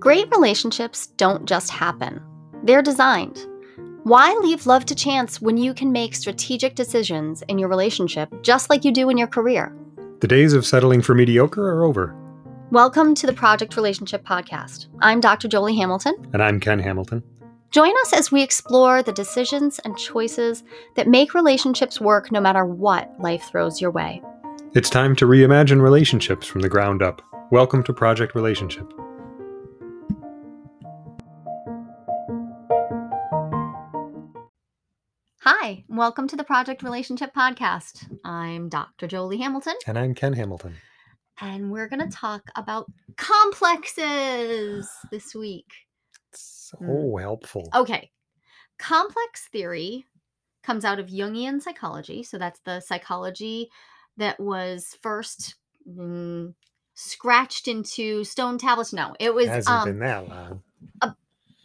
Great relationships don't just happen, they're designed. Why leave love to chance when you can make strategic decisions in your relationship just like you do in your career? The days of settling for mediocre are over. Welcome to the Project Relationship Podcast. I'm Dr. Jolie Hamilton. And I'm Ken Hamilton. Join us as we explore the decisions and choices that make relationships work no matter what life throws your way. It's time to reimagine relationships from the ground up. Welcome to Project Relationship. Hi, welcome to the Project Relationship Podcast. I'm Dr. Jolie Hamilton. And I'm Ken Hamilton. And we're going to talk about complexes this week. So mm. helpful. Okay. Complex theory comes out of Jungian psychology. So that's the psychology that was first mm, scratched into stone tablets. No, it was. It hasn't um, been that long.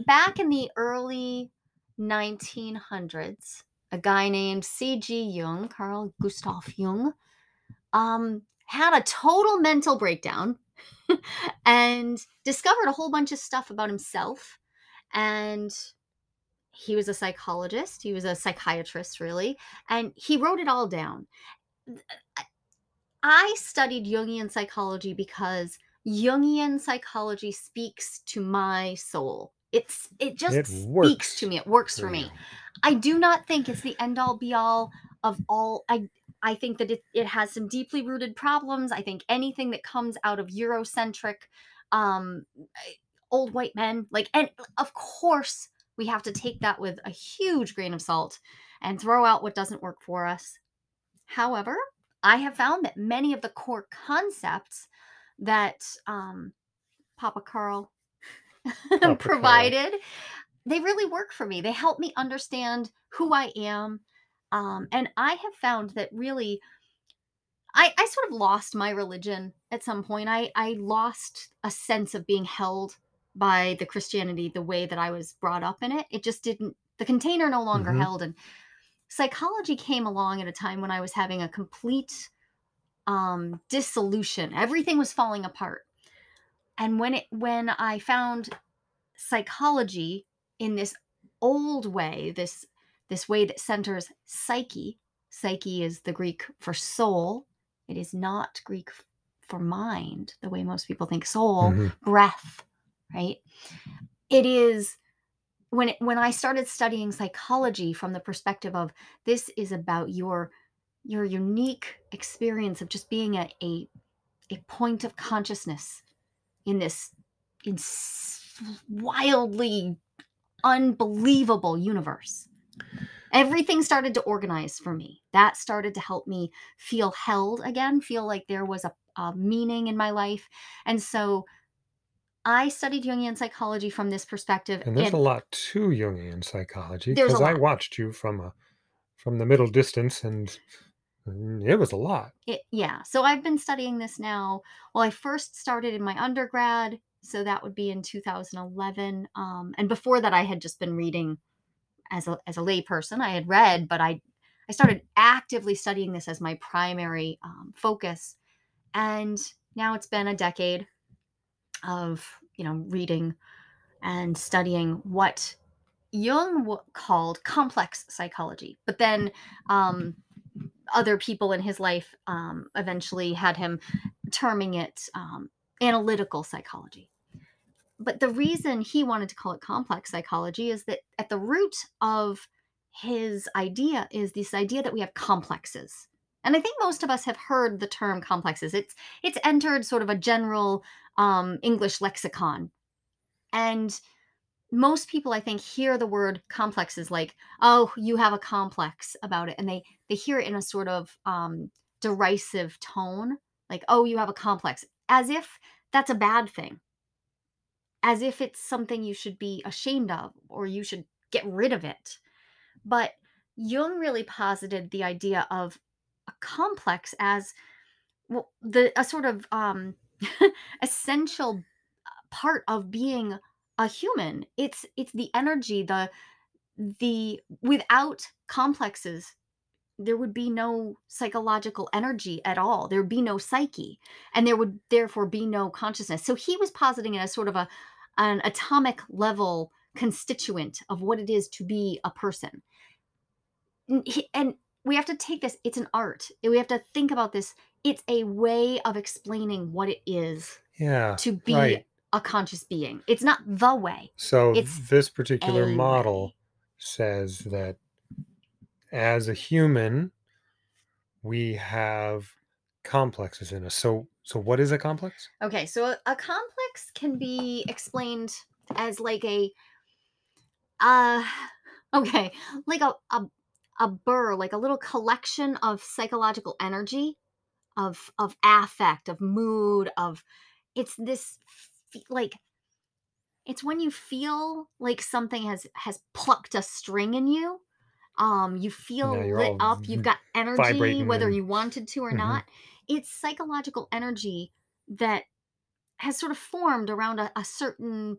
back in the early 1900s, a guy named C.G. Jung, Carl Gustav Jung, um, had a total mental breakdown and discovered a whole bunch of stuff about himself. And he was a psychologist, he was a psychiatrist, really, and he wrote it all down. I studied Jungian psychology because Jungian psychology speaks to my soul. It's it just it speaks to me. It works for me. I do not think it's the end all be all of all. I I think that it, it has some deeply rooted problems. I think anything that comes out of Eurocentric um old white men, like and of course we have to take that with a huge grain of salt and throw out what doesn't work for us. However, I have found that many of the core concepts that um, Papa Carl provided, they really work for me. They help me understand who I am. Um, and I have found that really, I, I sort of lost my religion at some point. I, I lost a sense of being held by the Christianity the way that I was brought up in it. It just didn't, the container no longer mm-hmm. held. And psychology came along at a time when I was having a complete um, dissolution. Everything was falling apart and when it when i found psychology in this old way this this way that centers psyche psyche is the greek for soul it is not greek for mind the way most people think soul mm-hmm. breath right it is when it, when i started studying psychology from the perspective of this is about your your unique experience of just being a, a, a point of consciousness in this in wildly unbelievable universe. Everything started to organize for me. That started to help me feel held again, feel like there was a, a meaning in my life. And so I studied Jungian psychology from this perspective. And there's and a lot to Jungian psychology because I watched you from a from the middle distance and it was a lot. It, yeah. So I've been studying this now. Well, I first started in my undergrad, so that would be in 2011. Um, and before that, I had just been reading as a as a layperson. I had read, but I I started actively studying this as my primary um, focus. And now it's been a decade of you know reading and studying what Jung called complex psychology. But then um, other people in his life um, eventually had him terming it um, analytical psychology. But the reason he wanted to call it complex psychology is that at the root of his idea is this idea that we have complexes. And I think most of us have heard the term complexes. It's it's entered sort of a general um, English lexicon, and most people i think hear the word complexes like oh you have a complex about it and they they hear it in a sort of um derisive tone like oh you have a complex as if that's a bad thing. As if it's something you should be ashamed of or you should get rid of it. But jung really posited the idea of a complex as well the a sort of um essential uh, part of being a human it's it's the energy the the without complexes there would be no psychological energy at all there would be no psyche and there would therefore be no consciousness so he was positing it as sort of a an atomic level constituent of what it is to be a person. And we have to take this, it's an art. We have to think about this. It's a way of explaining what it is yeah, to be right. A conscious being. It's not the way. So it's this particular model way. says that as a human, we have complexes in us. So so what is a complex? Okay, so a, a complex can be explained as like a uh okay, like a, a a burr, like a little collection of psychological energy, of of affect, of mood, of it's this like it's when you feel like something has has plucked a string in you um you feel lit up you've got energy whether and... you wanted to or mm-hmm. not it's psychological energy that has sort of formed around a, a certain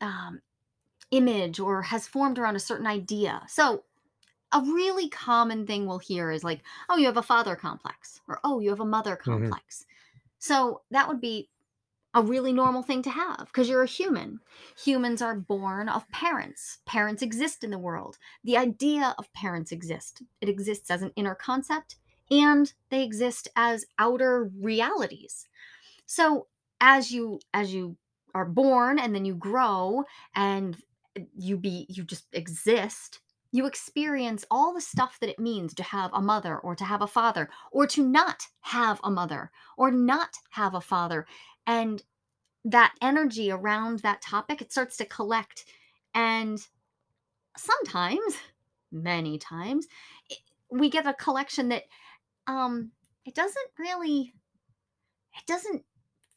um, image or has formed around a certain idea. So, a really common thing we'll hear is like, oh, you have a father complex, or oh, you have a mother mm-hmm. complex. Mm-hmm. So, that would be a really normal thing to have because you're a human. Humans are born of parents. Parents exist in the world. The idea of parents exist. It exists as an inner concept and they exist as outer realities. So as you as you are born and then you grow and you be you just exist you experience all the stuff that it means to have a mother or to have a father or to not have a mother or not have a father and that energy around that topic it starts to collect. And sometimes many times we get a collection that um it doesn't really it doesn't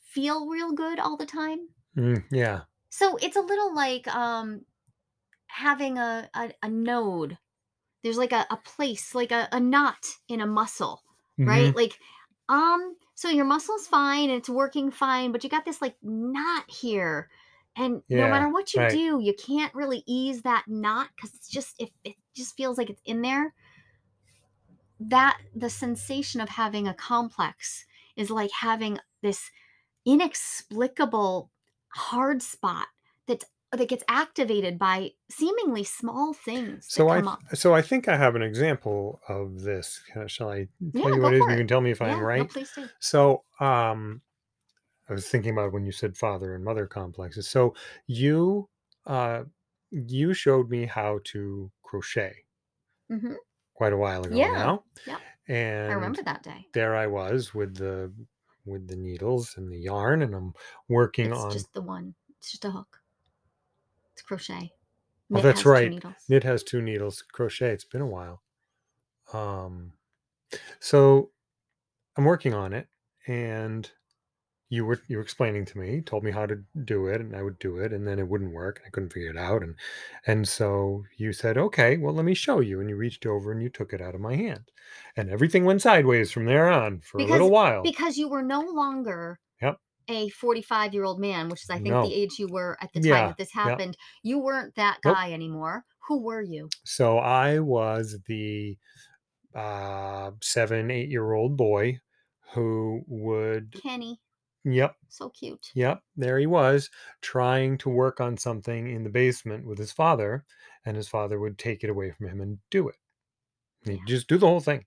feel real good all the time. Mm, yeah. so it's a little like um having a a, a node. There's like a, a place like a, a knot in a muscle right? Like um so your muscle's fine and it's working fine but you got this like knot here and no matter what you right. do you can't really ease that knot because it's just if it just feels like it's in there that the sensation of having a complex is like having this inexplicable hard spot that that gets activated by seemingly small things. So I up. so I think I have an example of this. Shall I tell yeah, you what it is? You can tell me if yeah, I'm right. No, please do. So um I was thinking about when you said father and mother complexes. So you uh you showed me how to crochet. Mm-hmm quite a while ago Yeah. now. Yeah. And I remember that day. there I was with the with the needles and the yarn, and I'm working It's on. just the one. It's just a hook. It's crochet. Oh, that's right. Knit has two needles. Crochet. It's been a while. Um, so I'm working on it, and you were you were explaining to me, told me how to do it, and I would do it, and then it wouldn't work, and I couldn't figure it out, and and so you said, "Okay, well, let me show you," and you reached over and you took it out of my hand, and everything went sideways from there on for a little while. because you were no longer Yep. A 45 year old man, which is I think the age you were at the time Yeah. that this Yep. happened. You weren't that Nope. guy anymore. Who were you? So I was the uh, seven, eight year old boy who would Kenny. Yep. So cute. Yep. There he was trying to work on something in the basement with his father, and his father would take it away from him and do it. He'd Yeah. just do the whole thing.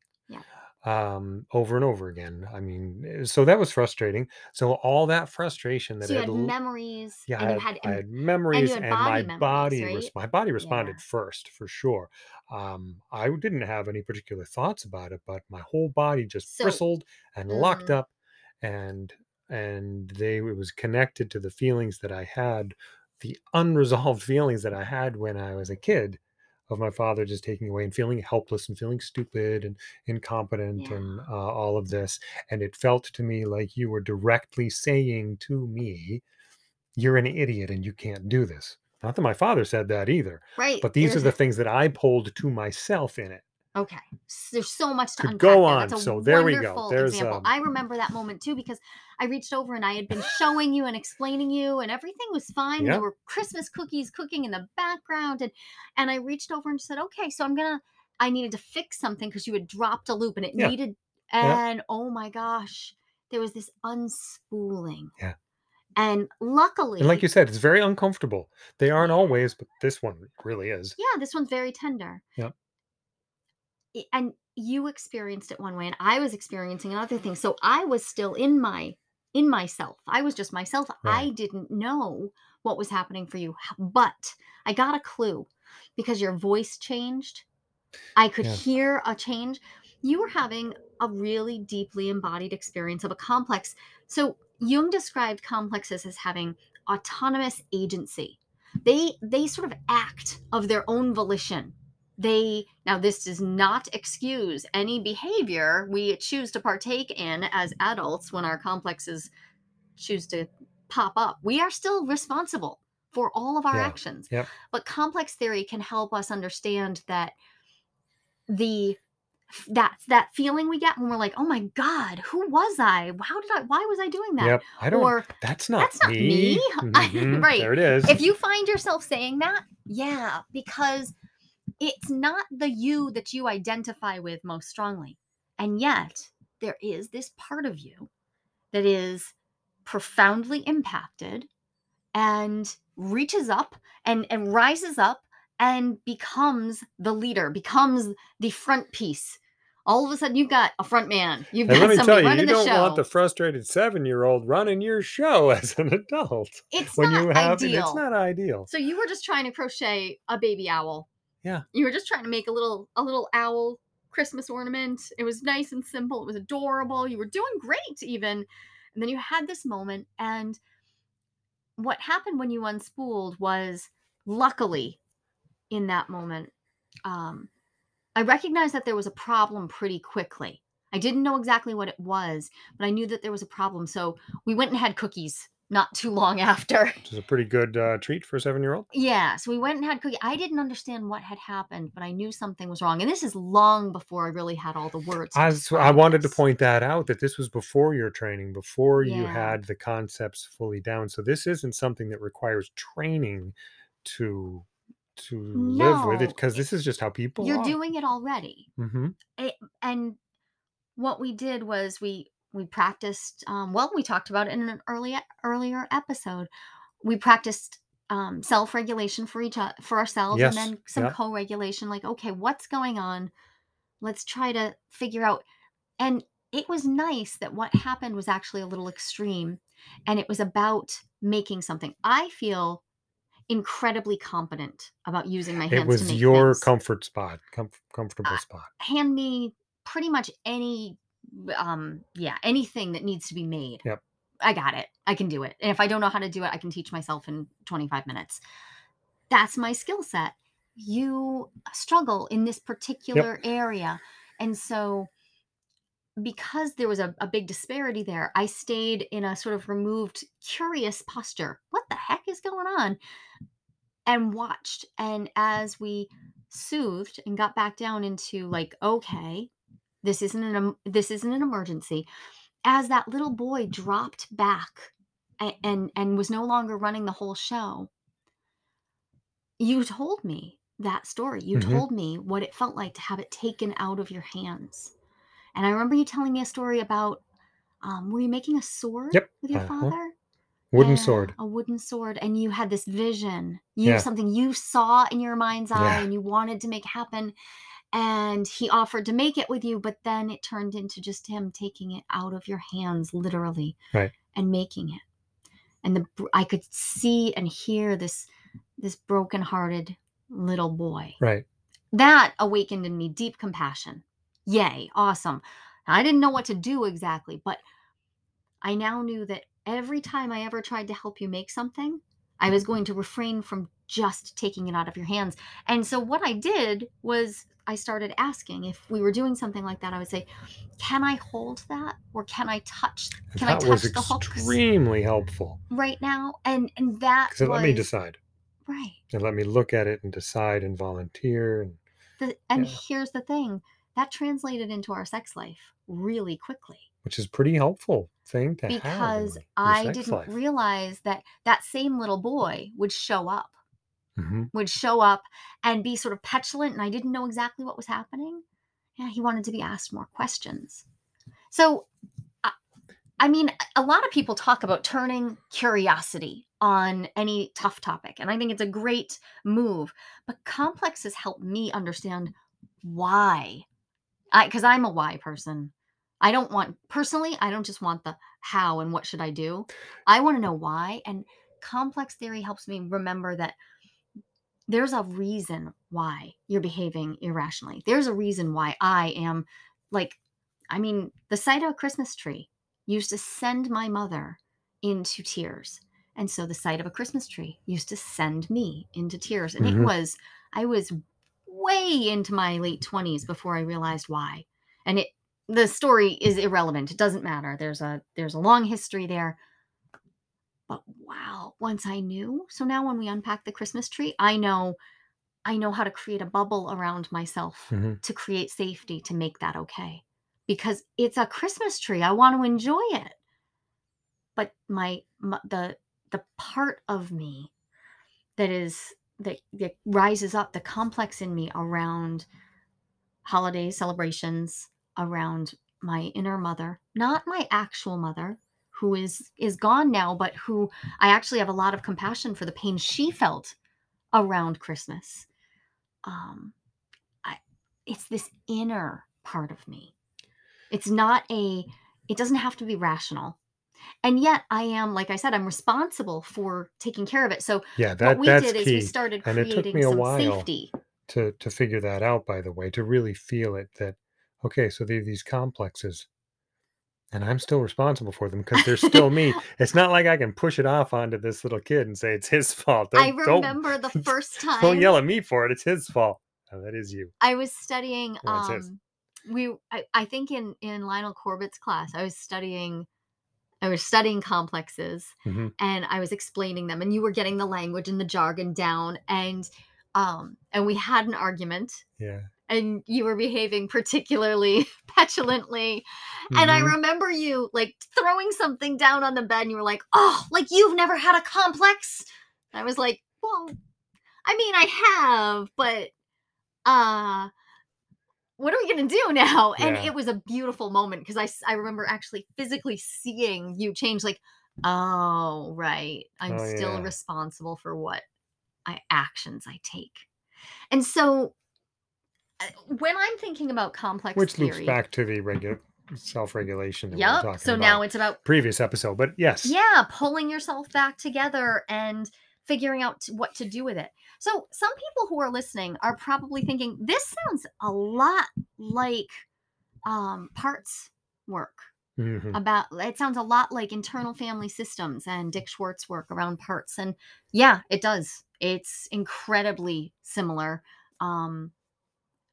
Um, over and over again. I mean, so that was frustrating. So all that frustration that So you had l- memories yeah, I and had had I had memories, had and my memories, body right? my body Yeah. responded first for sure. Um, I didn't have any particular thoughts about it, but my whole body just So, bristled and locked mm, up, and and they it was connected to the feelings that I had, the unresolved feelings that I had when I was a kid of my father just taking away and feeling helpless and feeling stupid and incompetent yeah. and uh, all of this. And it felt to me like you were directly saying to me, You're an idiot and you can't do this. Not that my father said that either, Right. but these are the things that I pulled to myself in it. Okay. There's so much to go on. So there we go. There's example. um I remember that moment too because I reached over and I had been showing you and explaining you and everything was fine. There were Christmas cookies cooking in the background and and I reached over and said, "Okay, so I'm going to I needed to fix something because you had dropped a loop and it Yeah. needed Yeah. and oh my gosh, there was this unspooling Yeah. And luckily, and like you said, it's very uncomfortable. They aren't always, but this one really is. Yeah, this one's very tender. And you experienced it one way, and I was experiencing another thing. So I was still in my in myself. I was just myself. Right. I didn't know what was happening for you, but I got a clue because your voice changed. I could yeah. hear a change. You were having a really deeply embodied experience of a complex. So Jung described complexes as having autonomous agency. They they sort of act of their own volition. They now this does not excuse any behavior we choose to partake in as adults when our complexes choose to pop up. We are still responsible for all of our yeah. actions. Yep. But complex theory can help us understand that the that's that feeling we get when we're like, oh my God, who was I? How did I, why was I doing that? Yep. I don't, or that's not, that's not me. me. Mm-hmm. right. There it is. If you find yourself saying that, yeah, because it's not the you that you identify with most strongly. And yet there is this part of you that is profoundly impacted and reaches up and, and rises up and becomes the leader, becomes the front piece. All of a sudden, you've got a front man. You've and got let me tell you, you don't show. want the frustrated seven-year-old running your show as an adult. It's when not you have ideal. it's not ideal. So you were just trying to crochet a baby owl. Yeah. You were just trying to make a little a little owl Christmas ornament. It was nice and simple. It was adorable. You were doing great, even. And then you had this moment, and what happened when you unspooled was luckily in that moment, um, I recognized that there was a problem pretty quickly. I didn't know exactly what it was, but I knew that there was a problem. So we went and had cookies not too long after. Which is a pretty good uh, treat for a seven year old. Yeah. So we went and had cookie. I didn't understand what had happened, but I knew something was wrong. And this is long before I really had all the words. I, I wanted to point that out that this was before your training, before yeah. you had the concepts fully down. So this isn't something that requires training to to no, live with it because this is just how people you're are. doing it already mm-hmm. it, and what we did was we we practiced um, well we talked about it in an early earlier episode we practiced um, self-regulation for each other for ourselves yes. and then some yeah. co-regulation like okay what's going on let's try to figure out and it was nice that what happened was actually a little extreme and it was about making something i feel incredibly competent about using my hands. It was your things. comfort spot, com- comfortable uh, spot. Hand me pretty much any, um, yeah, anything that needs to be made. Yep. I got it. I can do it. And if I don't know how to do it, I can teach myself in 25 minutes. That's my skill set. You struggle in this particular yep. area. And so because there was a, a big disparity there, I stayed in a sort of removed, curious posture. What the heck is going on? And watched. And as we soothed and got back down into like, okay, this isn't an this isn't an emergency. As that little boy dropped back and and, and was no longer running the whole show, you told me that story. You mm-hmm. told me what it felt like to have it taken out of your hands and I remember you telling me a story about um, were you making a sword yep. with your uh-huh. father? Wooden sword. A wooden sword. And you had this vision. You yeah. something you saw in your mind's eye yeah. and you wanted to make happen. And he offered to make it with you, but then it turned into just him taking it out of your hands, literally, right. and making it. And the I could see and hear this this broken-hearted little boy. Right. That awakened in me deep compassion Yay, awesome. I didn't know what to do exactly, but I now knew that every time I ever tried to help you make something, I was going to refrain from just taking it out of your hands. And so what I did was I started asking if we were doing something like that. I would say, "Can I hold that, or can I touch? Can that I touch the hooks?" Extremely helpful right now, and and that because it was, let me decide. Right. And let me look at it and decide and volunteer and. The, and yeah. here's the thing: that translated into our sex life really quickly which is pretty helpful thing to have because I didn't life. realize that that same little boy would show up, mm-hmm. would show up and be sort of petulant, and I didn't know exactly what was happening. Yeah, he wanted to be asked more questions. So, I mean, a lot of people talk about turning curiosity on any tough topic, and I think it's a great move. But complexes help me understand why. Because I'm a why person. I don't want personally, I don't just want the how and what should I do. I want to know why. And complex theory helps me remember that there's a reason why you're behaving irrationally. There's a reason why I am like, I mean, the sight of a Christmas tree used to send my mother into tears. And so the sight of a Christmas tree used to send me into tears. And mm-hmm. it was, I was way into my late 20s before I realized why. And it, the story is irrelevant. It doesn't matter. There's a, there's a long history there. But wow, once I knew. So now when we unpack the Christmas tree, I know I know how to create a bubble around myself mm-hmm. to create safety to make that okay. Because it's a Christmas tree. I want to enjoy it. But my, my the the part of me that is that, that rises up, the complex in me around holiday celebrations, around my inner mother, not my actual mother, who is is gone now but who i actually have a lot of compassion for the pain she felt around christmas. Um I, it's this inner part of me. It's not a it doesn't have to be rational. And yet i am like i said i'm responsible for taking care of it. So yeah that, what we that's did key. is we started and creating it took me a while safety. to to figure that out by the way to really feel it that okay so these complexes and I'm still responsible for them because they're still me. It's not like I can push it off onto this little kid and say it's his fault. Don't, I remember the first time. Don't yell at me for it. It's his fault. Oh, that is you. I was studying. um, we, I, I think in in Lionel Corbett's class, I was studying. I was studying complexes, mm-hmm. and I was explaining them, and you were getting the language and the jargon down, and um, and we had an argument. Yeah and you were behaving particularly petulantly. Mm-hmm. And I mm-hmm. remember you like throwing something down on the bed and you were like, oh, like you've never had a complex. And I was like, well, I mean, I have, but uh, what are we going to do now? And it was a beautiful moment because I, I remember actually physically seeing you change, like, oh, right. I'm oh, still yeah. responsible for what I actions I take. And so when I'm thinking about complex which theory, loops back to the regular self-regulation yep. so now it's about previous episode but yes yeah pulling yourself back together and figuring out what to do with it so some people who are listening are probably thinking this sounds a lot like um, parts work mm-hmm. about it sounds a lot like internal family systems and dick schwartz work around parts and yeah it does it's incredibly similar um,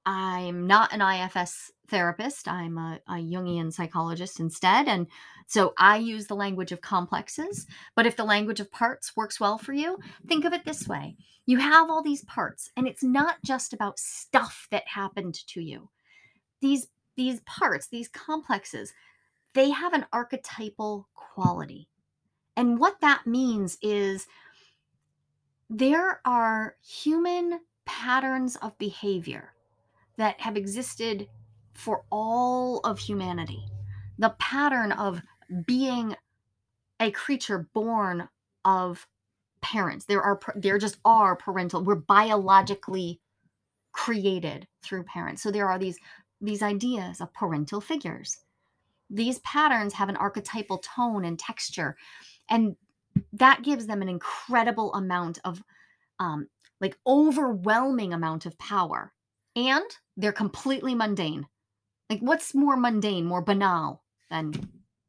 I'm not an IFS therapist. I'm a, a, Jungian psychologist instead. And so I use the language of complexes. But if the language of parts works well for you, think of it this way you have all these parts, and it's not just about stuff that happened to you. These, these parts, these complexes, they have an archetypal quality. And what that means is there are human patterns of behavior that have existed for all of humanity. The pattern of being a creature born of parents. There are there just are parental. We're biologically created through parents. So there are these these ideas of parental figures. These patterns have an archetypal tone and texture, and that gives them an incredible amount of, um, like overwhelming amount of power and they're completely mundane. Like, what's more mundane, more banal than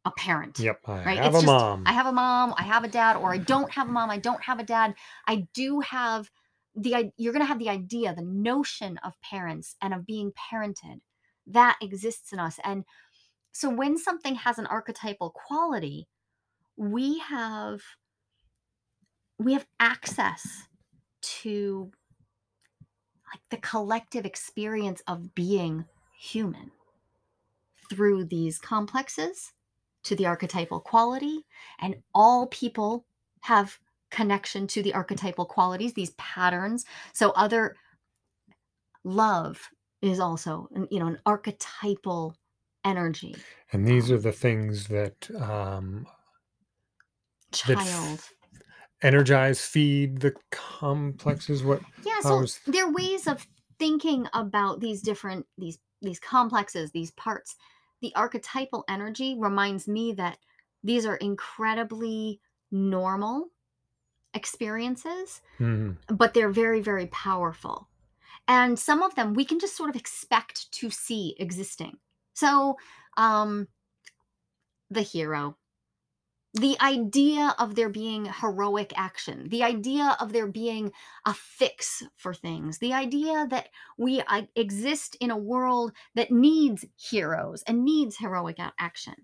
a parent? Yep. I right? have it's a just, mom. I have a mom. I have a dad, or I don't have a mom. I don't have a dad. I do have the. You're going to have the idea, the notion of parents and of being parented that exists in us. And so, when something has an archetypal quality, we have we have access to like the collective experience of being human through these complexes to the archetypal quality and all people have connection to the archetypal qualities these patterns so other love is also you know an archetypal energy. And these are the things that um, child. That f- energize, feed the complexes. What? Yeah. So is... there are ways of thinking about these different these these complexes, these parts. The archetypal energy reminds me that these are incredibly normal experiences, mm-hmm. but they're very, very powerful. And some of them we can just sort of expect to see existing. So, um, the hero, the idea of there being heroic action, the idea of there being a fix for things, the idea that we uh, exist in a world that needs heroes and needs heroic action.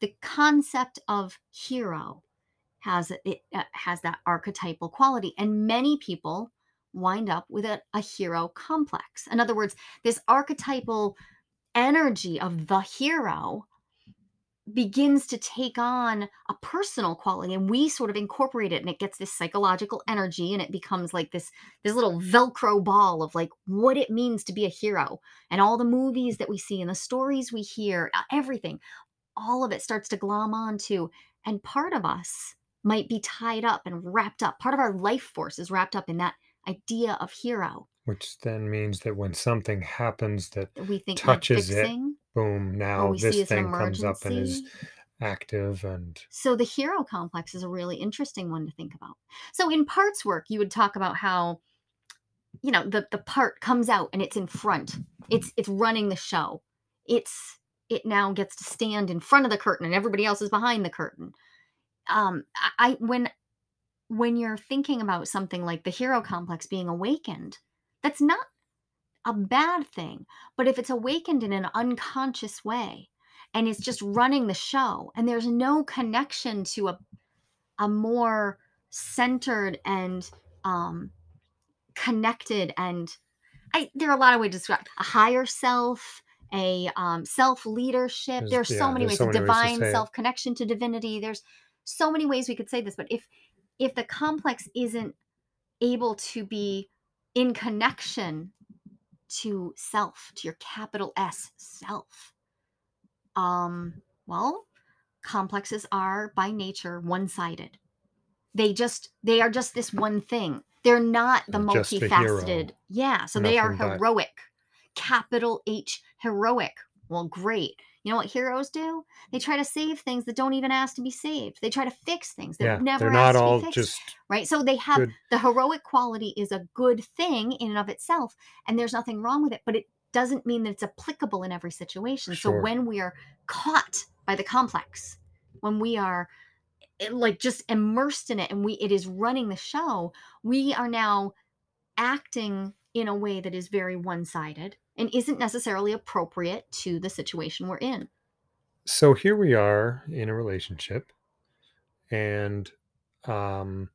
The concept of hero has it uh, has that archetypal quality, and many people wind up with a, a hero complex. In other words, this archetypal energy of the hero begins to take on a personal quality and we sort of incorporate it and it gets this psychological energy and it becomes like this this little velcro ball of like what it means to be a hero and all the movies that we see and the stories we hear everything all of it starts to glom onto and part of us might be tied up and wrapped up part of our life force is wrapped up in that idea of hero which then means that when something happens that we think touches it boom now this thing comes up and is active and so the hero complex is a really interesting one to think about. So in parts work you would talk about how you know the the part comes out and it's in front. It's it's running the show. It's it now gets to stand in front of the curtain and everybody else is behind the curtain. Um i when when you're thinking about something like the hero complex being awakened that's not a bad thing. But if it's awakened in an unconscious way and it's just running the show and there's no connection to a, a more centered and um, connected and I, there are a lot of ways to describe a higher self, a um, self leadership. There's, there's, so many there's ways, so many divine self connection to divinity. There's so many ways we could say this, but if if the complex isn't able to be in connection to self, to your capital S self. Um, well, complexes are by nature one-sided. They just they are just this one thing. They're not the multifaceted. The yeah, so Nothing they are heroic. But... Capital H heroic. Well, great. You know what heroes do? They try to save things that don't even ask to be saved. They try to fix things that yeah, never they're not all just right. So they have good. the heroic quality is a good thing in and of itself, and there's nothing wrong with it. But it doesn't mean that it's applicable in every situation. Sure. So when we are caught by the complex, when we are eh, like just immersed in it and we it is running the show, we are now acting in a way that is very one-sided and isn't necessarily appropriate to the situation we're in. So here we are in a relationship, and um,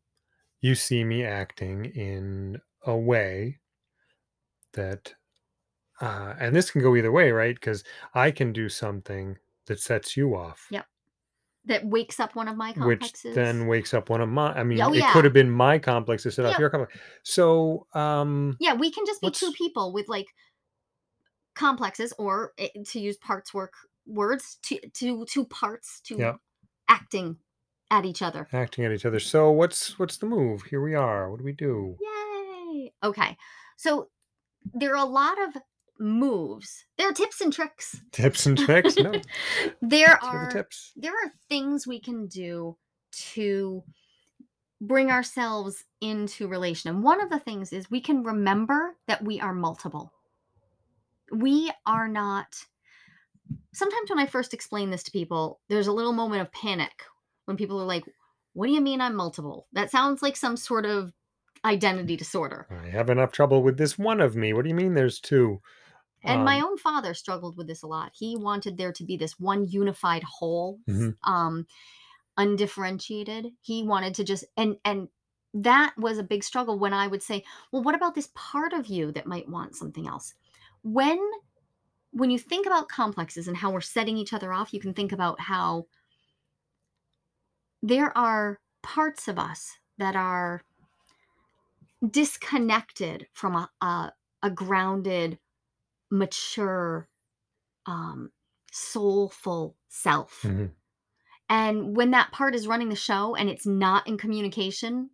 you see me acting in a way that, uh, and this can go either way, right? Because I can do something that sets you off. Yep. That wakes up one of my complexes. Which then wakes up one of my. I mean, oh, yeah. it could have been my complex to set off your complex. So, um, yeah, we can just be two people with like complexes or eh, to use parts work words to to two parts to acting at each other. Acting at each other. So what's what's the move? Here we are. What do we do? Yay! Okay. So there are a lot of moves. There are tips and tricks. Tips and tricks? No. There are the tips? there are things we can do to bring ourselves into relation. And one of the things is we can remember that we are multiple we are not sometimes when I first explain this to people, there's a little moment of panic when people are like, What do you mean I'm multiple? That sounds like some sort of identity disorder. I have enough trouble with this one of me. What do you mean there's two? And um, my own father struggled with this a lot. He wanted there to be this one unified whole, mm-hmm. um, undifferentiated. He wanted to just and and that was a big struggle when I would say, Well, what about this part of you that might want something else? When when you think about complexes and how we're setting each other off, you can think about how there are parts of us that are disconnected from a, a, a grounded, mature, um, soulful self. Mm-hmm. And when that part is running the show and it's not in communication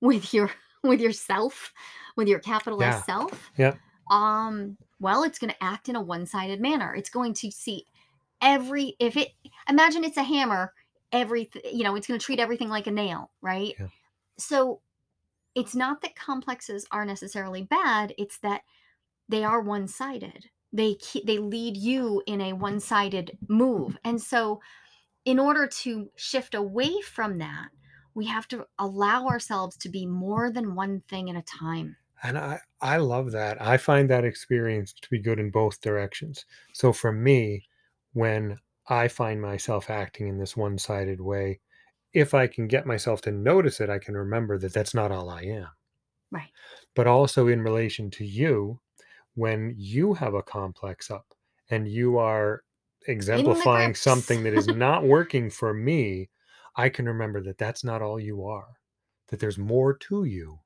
with your with yourself, with your capital yeah. S self, yeah. Um, well, it's going to act in a one-sided manner. It's going to see every if it imagine it's a hammer, every you know, it's going to treat everything like a nail, right? Yeah. So it's not that complexes are necessarily bad, it's that they are one-sided. They they lead you in a one-sided move. And so in order to shift away from that, we have to allow ourselves to be more than one thing at a time. And I, I love that. I find that experience to be good in both directions. So for me, when I find myself acting in this one sided way, if I can get myself to notice it, I can remember that that's not all I am. Right. But also in relation to you, when you have a complex up and you are exemplifying something that is not working for me, I can remember that that's not all you are, that there's more to you.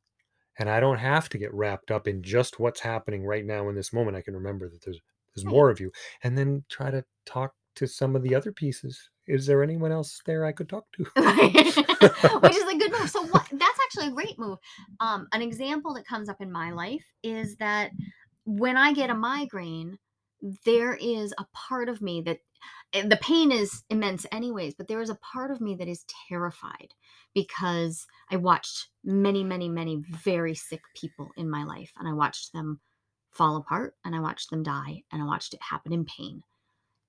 And I don't have to get wrapped up in just what's happening right now in this moment. I can remember that there's there's more of you and then try to talk to some of the other pieces. Is there anyone else there I could talk to? Which is a good move. So what, that's actually a great move. Um, an example that comes up in my life is that when I get a migraine, there is a part of me that Eh, the pain is immense anyways but there is a part of me that is terrified because i watched many many many very sick people in my life and i watched them fall apart and i watched them die and i watched it happen in pain.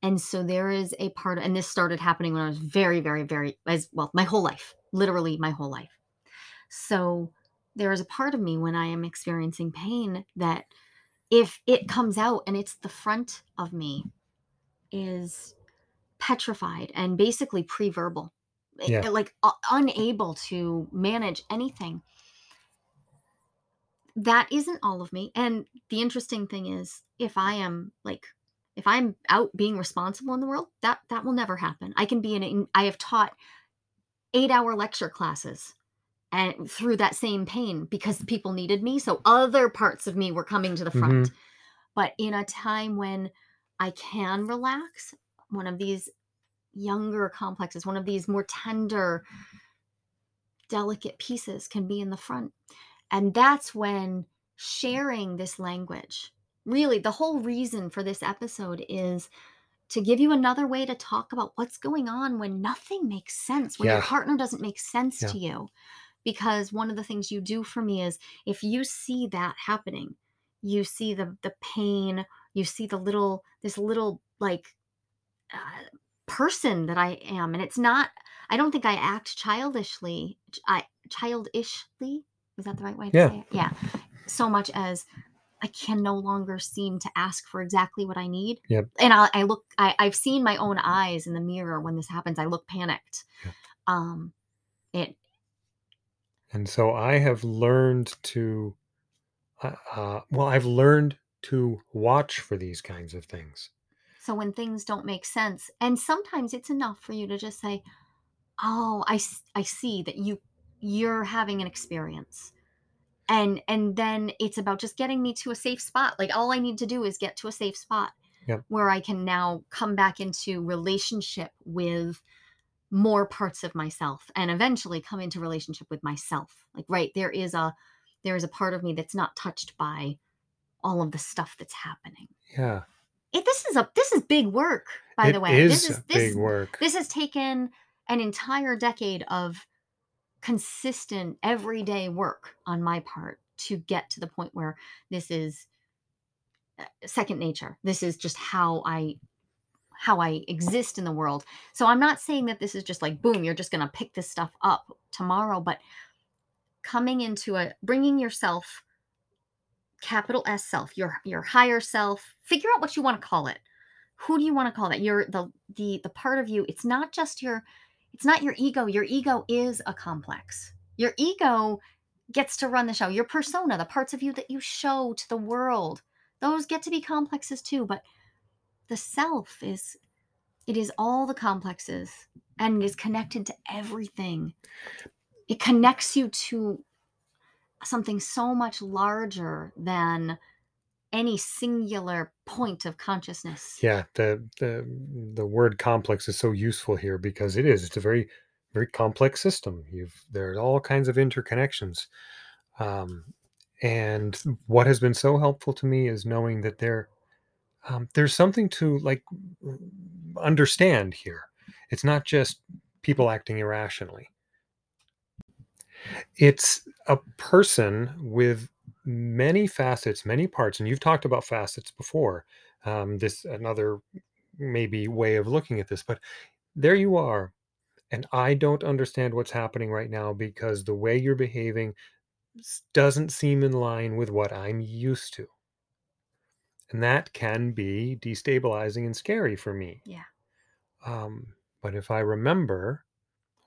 And so there is a part and this started happening when i was very very very as well my whole life literally my whole life. So there is a part of me when i am experiencing pain that if it comes out and it's the front of me is petrified and basically pre-verbal eh, yeah. like uh, unable to manage anything that isn't all of me and the interesting thing is if i am like if i'm out being responsible in the world that that will never happen i can be in i have taught eight hour lecture classes and through that same pain because people needed me so other parts of me were coming to the front mm-hmm. but in a time when i can relax one of these younger complexes one of these more tender delicate pieces can be in the front and that's when sharing this language really the whole reason for this episode is to give you another way to talk about what's going on when nothing makes sense when yeah. your partner doesn't make sense yeah. to you because one of the things you do for me is if you see that happening you see the the pain you see the little this little like uh, person that i am and it's not i don't think i act childishly i childishly is that the right way to yeah. say it yeah so much as I can no longer seem to ask for exactly what I need. Yep. And I, I look, I, I've seen my own eyes in the mirror when this happens. I look panicked. Yep. Um, it and so I have learned to, uh, uh, well, I've learned to watch for these kinds of things. So when things don't make sense, and sometimes it's enough for you to just say, "Oh, I, I see that you you're having an experience." And and then it's about just getting me to a safe spot. Like all I need to do is get to a safe spot yep. where I can now come back into relationship with more parts of myself and eventually come into relationship with myself like right there is a there is a part of me that's not touched by all of the stuff that's happening yeah it, this is a this is big work by it the way. Is this is this, big work. this has taken an entire decade of consistent everyday work on my part to get to the point where this is uh, second nature. This is just how i how I exist in the world. So I'm not saying that this is just like boom, you're just going to pick this stuff up tomorrow, but coming into a bringing yourself capital S self, your your higher self, figure out what you want to call it. Who do you want to call that? Your the the the part of you. It's not just your it's not your ego. Your ego is a complex. Your ego gets to run the show. Your persona, the parts of you that you show to the world, those get to be complexes too, but the self is it is all the complexes and it is connected to everything it connects you to something so much larger than any singular point of consciousness. Yeah, the the the word complex is so useful here because it is. It's a very very complex system. You've there's all kinds of interconnections. Um, and what has been so helpful to me is knowing that there um, there's something to like understand here. It's not just people acting irrationally. It's a person with many facets, many parts, and you've talked about facets before. Um, this another maybe way of looking at this, but there you are, and I don't understand what's happening right now because the way you're behaving doesn't seem in line with what I'm used to. And that can be destabilizing and scary for me. Yeah. Um, but if I remember,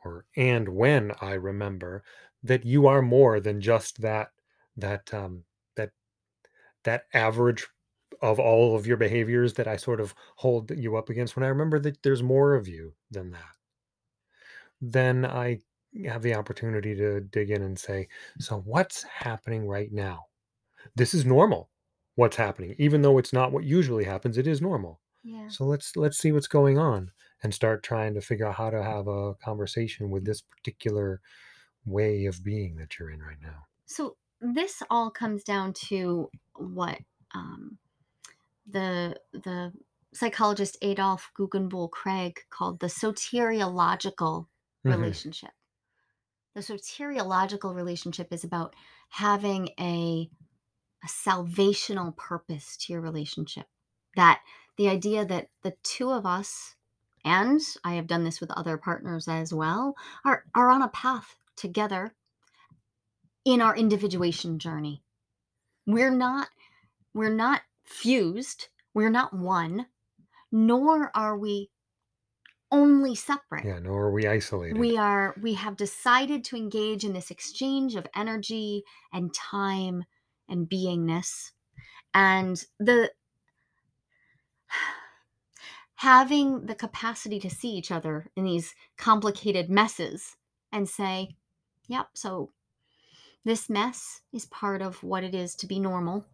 or and when I remember that you are more than just that that um, that that average of all of your behaviors that I sort of hold you up against. When I remember that there's more of you than that, then I have the opportunity to dig in and say, so what's happening right now? This is normal. What's happening, even though it's not what usually happens, it is normal. Yeah. So let's let's see what's going on and start trying to figure out how to have a conversation with this particular way of being that you're in right now. So this all comes down to what um, the the psychologist Adolf Guggenbuhl Craig called the soteriological mm-hmm. relationship. The soteriological relationship is about having a, a salvational purpose to your relationship. That the idea that the two of us, and I have done this with other partners as well, are, are on a path together in our individuation journey. We're not we're not fused, we're not one, nor are we only separate. Yeah, nor are we isolated. We are we have decided to engage in this exchange of energy and time and beingness. And the having the capacity to see each other in these complicated messes and say, yep, so this mess is part of what it is to be normal.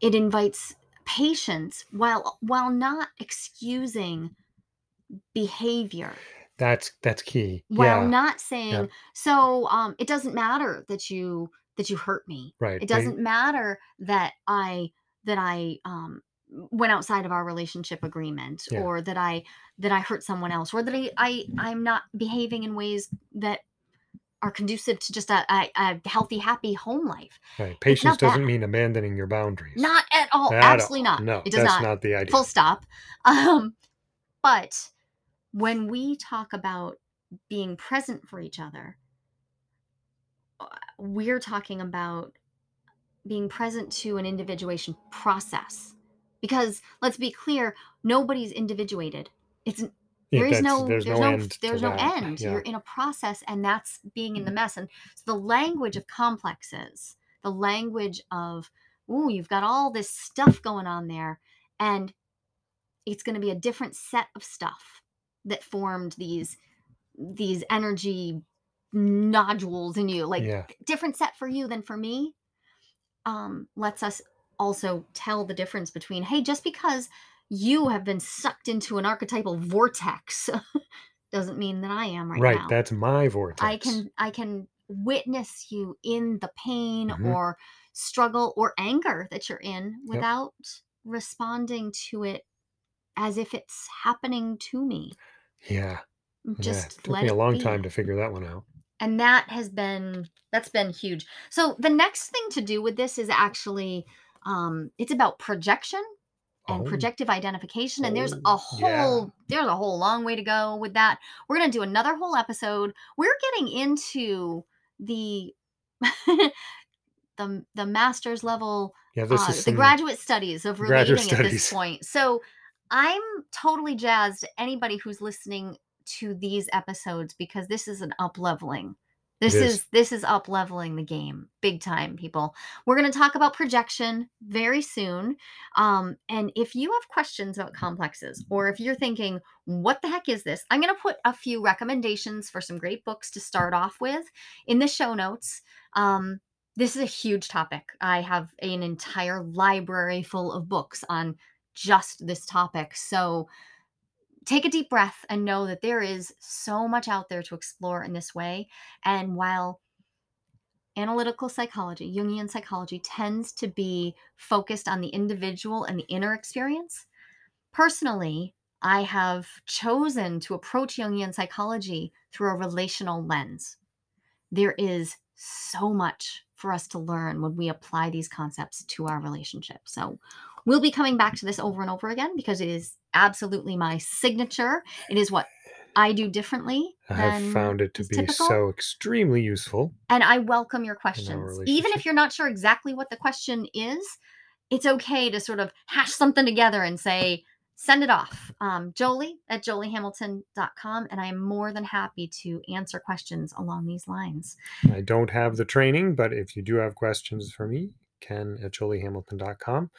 It invites patience while while not excusing behavior. That's that's key. While yeah. not saying yeah. so um it doesn't matter that you that you hurt me. Right. It doesn't they, matter that I that I um went outside of our relationship agreement yeah. or that I that I hurt someone else or that I, I I'm not behaving in ways that are conducive to just a, a, a healthy, happy home life. Right. Patience doesn't mean abandoning your boundaries. Not at all. At Absolutely all. not. No, it does that's not. not the idea. Full stop. Um, but when we talk about being present for each other, uh, we're talking about being present to an individuation process. Because let's be clear, nobody's individuated. It's there is no there's, there's no, no end there's no that. end yeah. you're in a process and that's being in the mess and so the language of complexes the language of oh you've got all this stuff going on there and it's going to be a different set of stuff that formed these these energy nodules in you like yeah. different set for you than for me um lets us also tell the difference between hey just because you have been sucked into an archetypal vortex doesn't mean that I am right, right now. Right, that's my vortex. I can I can witness you in the pain mm-hmm. or struggle or anger that you're in without yep. responding to it as if it's happening to me. Yeah. Just yeah. It took me a long be. time to figure that one out. And that has been that's been huge. So the next thing to do with this is actually um it's about projection and oh. projective identification and there's oh, a whole yeah. there's a whole long way to go with that. We're going to do another whole episode. We're getting into the the the master's level yeah this uh, is the graduate studies of relating at this point. So i'm totally jazzed anybody who's listening to these episodes because this is an up leveling this is. is. this is up leveling the game big time, people. We're going to talk about projection very soon. Um, and if you have questions about complexes, or if you're thinking, "What the heck is this?" I'm going to put a few recommendations for some great books to start off with in the show notes. Um, this is a huge topic. I have an entire library full of books on just this topic. So take a deep breath and know that there is so much out there to explore in this way. And while analytical psychology, Jungian psychology, tends to be focused on the individual and the inner experience, personally, I have chosen to approach Jungian psychology through a relational lens. There is so much for us to learn when we apply these concepts to our relationship. So, we'll be coming back to this over and over again because it is absolutely my signature. It is what I do differently. I have found it to be typical. so extremely useful. And I welcome your questions. Even if you're not sure exactly what the question is, it's okay to sort of hash something together and say, send it off. Um, Jolie at joliehamilton.com. And I am more than happy to answer questions along these lines. I don't have the training, but if you do have questions for me, ken at joliehamilton.com.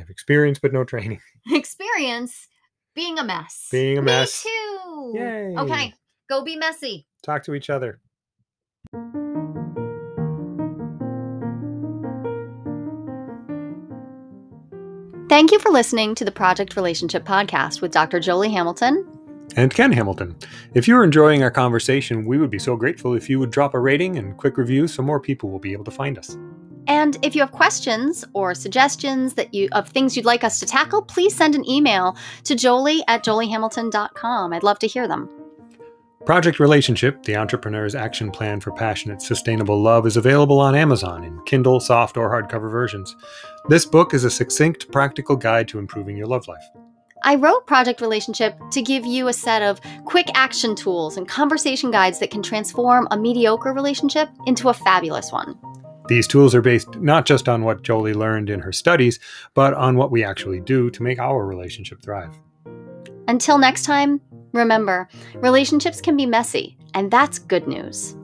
I have experience, but no training. Experience being a mess. Being a mess. Me too. Yay. Okay, go be messy. Talk to each other. Thank you for listening to the Project Relationship Podcast with Dr. Jolie Hamilton and Ken Hamilton. If you're enjoying our conversation, we would be so grateful if you would drop a rating and quick review so more people will be able to find us. And if you have questions or suggestions that you of things you'd like us to tackle, please send an email to jolie at joliehamilton.com. I'd love to hear them. Project Relationship, the entrepreneur's action plan for passionate, sustainable love, is available on Amazon in Kindle, soft, or hardcover versions. This book is a succinct, practical guide to improving your love life. I wrote Project Relationship to give you a set of quick action tools and conversation guides that can transform a mediocre relationship into a fabulous one. These tools are based not just on what Jolie learned in her studies, but on what we actually do to make our relationship thrive. Until next time, Remember, relationships can be messy, and that's good news.